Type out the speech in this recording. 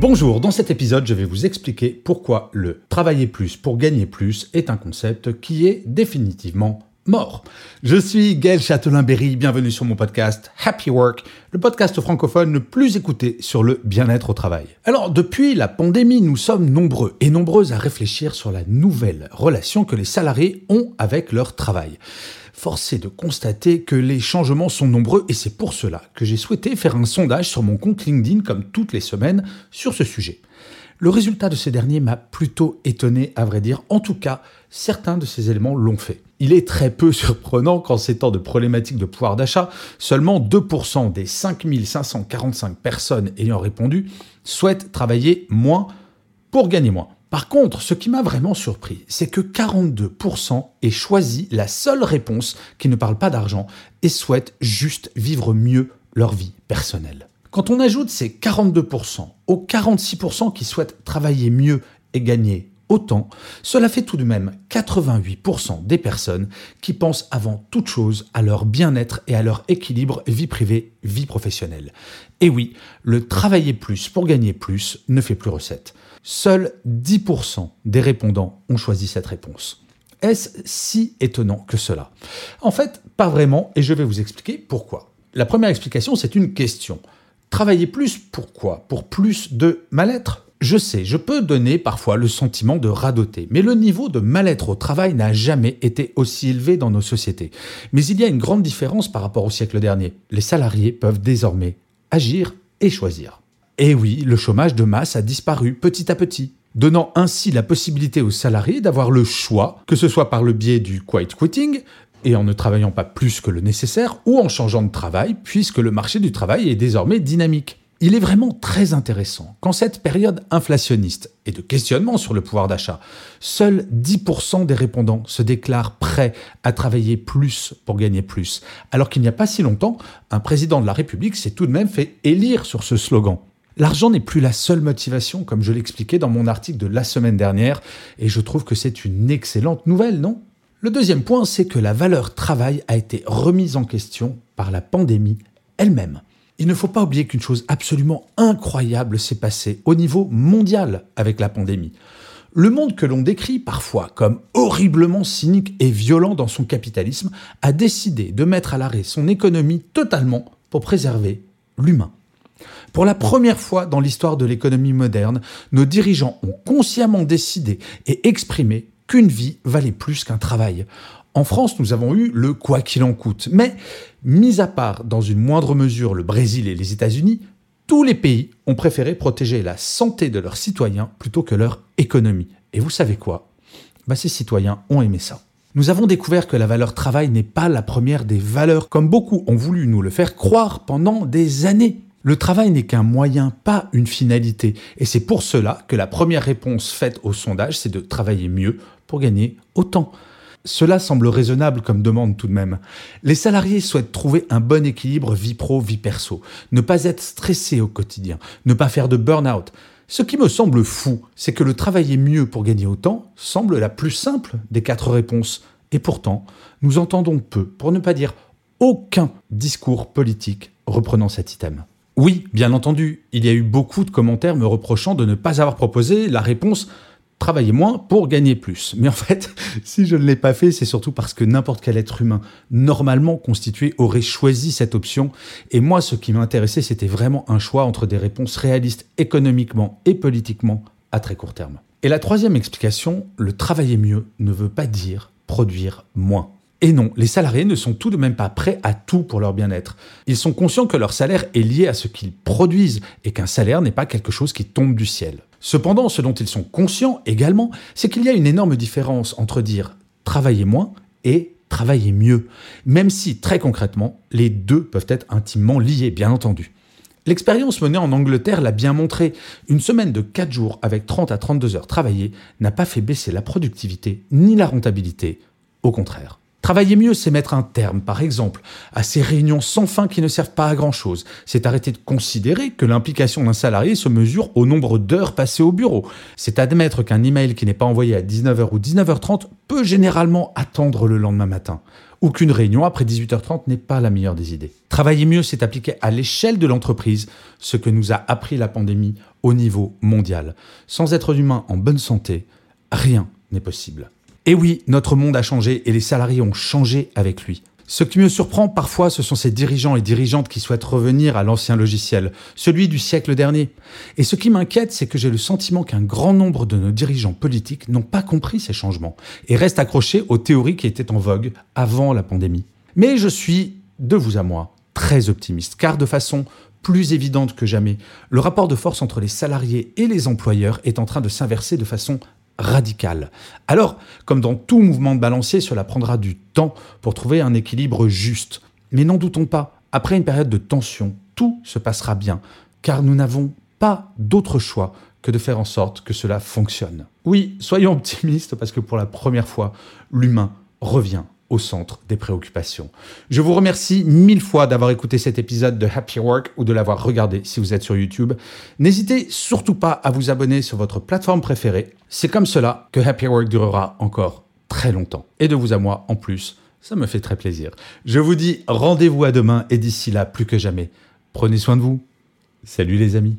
Bonjour, dans cet épisode, je vais vous expliquer pourquoi le travailler plus pour gagner plus est un concept qui est définitivement mort. Je suis Gaël Châtelain-Berry, bienvenue sur mon podcast Happy Work, le podcast francophone le plus écouté sur le bien-être au travail. Alors, depuis la pandémie, nous sommes nombreux et nombreuses à réfléchir sur la nouvelle relation que les salariés ont avec leur travail. Force est de constater que les changements sont nombreux et c'est pour cela que j'ai souhaité faire un sondage sur mon compte LinkedIn comme toutes les semaines sur ce sujet. Le résultat de ces derniers m'a plutôt étonné, à vrai dire. En tout cas, certains de ces éléments l'ont fait. Il est très peu surprenant qu'en ces temps de problématiques de pouvoir d'achat, seulement 2% des 5545 personnes ayant répondu souhaitent travailler moins pour gagner moins. Par contre, ce qui m'a vraiment surpris, c'est que 42% aient choisi la seule réponse qui ne parle pas d'argent et souhaitent juste vivre mieux leur vie personnelle. Quand on ajoute ces 42% aux 46% qui souhaitent travailler mieux et gagner autant, cela fait tout de même 88% des personnes qui pensent avant toute chose à leur bien-être et à leur équilibre vie privée, vie professionnelle. Et oui, le travailler plus pour gagner plus ne fait plus recette. Seuls 10% des répondants ont choisi cette réponse. Est-ce si étonnant que cela? En fait, pas vraiment, et je vais vous expliquer pourquoi. La première explication, c'est une question. Travailler plus, pourquoi? Pour plus de mal-être? Je sais, je peux donner parfois le sentiment de radoter, mais le niveau de mal-être au travail n'a jamais été aussi élevé dans nos sociétés. Mais il y a une grande différence par rapport au siècle dernier. Les salariés peuvent désormais agir et choisir. Et oui, le chômage de masse a disparu petit à petit, donnant ainsi la possibilité aux salariés d'avoir le choix, que ce soit par le biais du quiet quitting, et en ne travaillant pas plus que le nécessaire, ou en changeant de travail, puisque le marché du travail est désormais dynamique. Il est vraiment très intéressant qu'en cette période inflationniste et de questionnement sur le pouvoir d'achat, seuls 10% des répondants se déclarent prêts à travailler plus pour gagner plus, alors qu'il n'y a pas si longtemps, un président de la République s'est tout de même fait élire sur ce slogan. L'argent n'est plus la seule motivation, comme je l'expliquais dans mon article de la semaine dernière, et je trouve que c'est une excellente nouvelle, non? Le deuxième point, c'est que la valeur travail a été remise en question par la pandémie elle-même. Il ne faut pas oublier qu'une chose absolument incroyable s'est passée au niveau mondial avec la pandémie. Le monde que l'on décrit parfois comme horriblement cynique et violent dans son capitalisme a décidé de mettre à l'arrêt son économie totalement pour préserver l'humain. Pour la première fois dans l'histoire de l'économie moderne, nos dirigeants ont consciemment décidé et exprimé qu'une vie valait plus qu'un travail. En France, nous avons eu le quoi qu'il en coûte. Mais, mis à part dans une moindre mesure le Brésil et les États-Unis, tous les pays ont préféré protéger la santé de leurs citoyens plutôt que leur économie. Et vous savez quoi? Bah, Ces citoyens ont aimé ça. Nous avons découvert que la valeur travail n'est pas la première des valeurs, comme beaucoup ont voulu nous le faire croire pendant des années. Le travail n'est qu'un moyen, pas une finalité. Et c'est pour cela que la première réponse faite au sondage, c'est de travailler mieux pour gagner autant. Cela semble raisonnable comme demande tout de même. Les salariés souhaitent trouver un bon équilibre vie pro-vie perso, ne pas être stressés au quotidien, ne pas faire de burn-out. Ce qui me semble fou, c'est que le travailler mieux pour gagner autant semble la plus simple des quatre réponses. Et pourtant, nous entendons peu, pour ne pas dire aucun discours politique reprenant cet item. Oui, bien entendu, il y a eu beaucoup de commentaires me reprochant de ne pas avoir proposé la réponse travailler moins pour gagner plus. Mais en fait, si je ne l'ai pas fait, c'est surtout parce que n'importe quel être humain normalement constitué aurait choisi cette option. Et moi, ce qui m'intéressait, c'était vraiment un choix entre des réponses réalistes économiquement et politiquement à très court terme. Et la troisième explication, le travailler mieux ne veut pas dire produire moins. Et non, les salariés ne sont tout de même pas prêts à tout pour leur bien-être. Ils sont conscients que leur salaire est lié à ce qu'ils produisent et qu'un salaire n'est pas quelque chose qui tombe du ciel. Cependant, ce dont ils sont conscients également, c'est qu'il y a une énorme différence entre dire travailler moins et travailler mieux, même si très concrètement, les deux peuvent être intimement liés, bien entendu. L'expérience menée en Angleterre l'a bien montré. Une semaine de 4 jours avec 30 à 32 heures travaillées n'a pas fait baisser la productivité ni la rentabilité. Au contraire. Travailler mieux, c'est mettre un terme, par exemple, à ces réunions sans fin qui ne servent pas à grand-chose. C'est arrêter de considérer que l'implication d'un salarié se mesure au nombre d'heures passées au bureau. C'est admettre qu'un email qui n'est pas envoyé à 19h ou 19h30 peut généralement attendre le lendemain matin. Ou qu'une réunion après 18h30 n'est pas la meilleure des idées. Travailler mieux, c'est appliquer à l'échelle de l'entreprise ce que nous a appris la pandémie au niveau mondial. Sans être humain en bonne santé, rien n'est possible. Et oui, notre monde a changé et les salariés ont changé avec lui. Ce qui me surprend parfois, ce sont ces dirigeants et dirigeantes qui souhaitent revenir à l'ancien logiciel, celui du siècle dernier. Et ce qui m'inquiète, c'est que j'ai le sentiment qu'un grand nombre de nos dirigeants politiques n'ont pas compris ces changements et restent accrochés aux théories qui étaient en vogue avant la pandémie. Mais je suis, de vous à moi, très optimiste, car de façon plus évidente que jamais, le rapport de force entre les salariés et les employeurs est en train de s'inverser de façon radical. Alors, comme dans tout mouvement de balancier, cela prendra du temps pour trouver un équilibre juste. Mais n'en doutons pas, après une période de tension, tout se passera bien, car nous n'avons pas d'autre choix que de faire en sorte que cela fonctionne. Oui, soyons optimistes, parce que pour la première fois, l'humain revient au centre des préoccupations. Je vous remercie mille fois d'avoir écouté cet épisode de Happy Work ou de l'avoir regardé si vous êtes sur YouTube. N'hésitez surtout pas à vous abonner sur votre plateforme préférée. C'est comme cela que Happy Work durera encore très longtemps. Et de vous à moi en plus, ça me fait très plaisir. Je vous dis rendez-vous à demain et d'ici là, plus que jamais, prenez soin de vous. Salut les amis.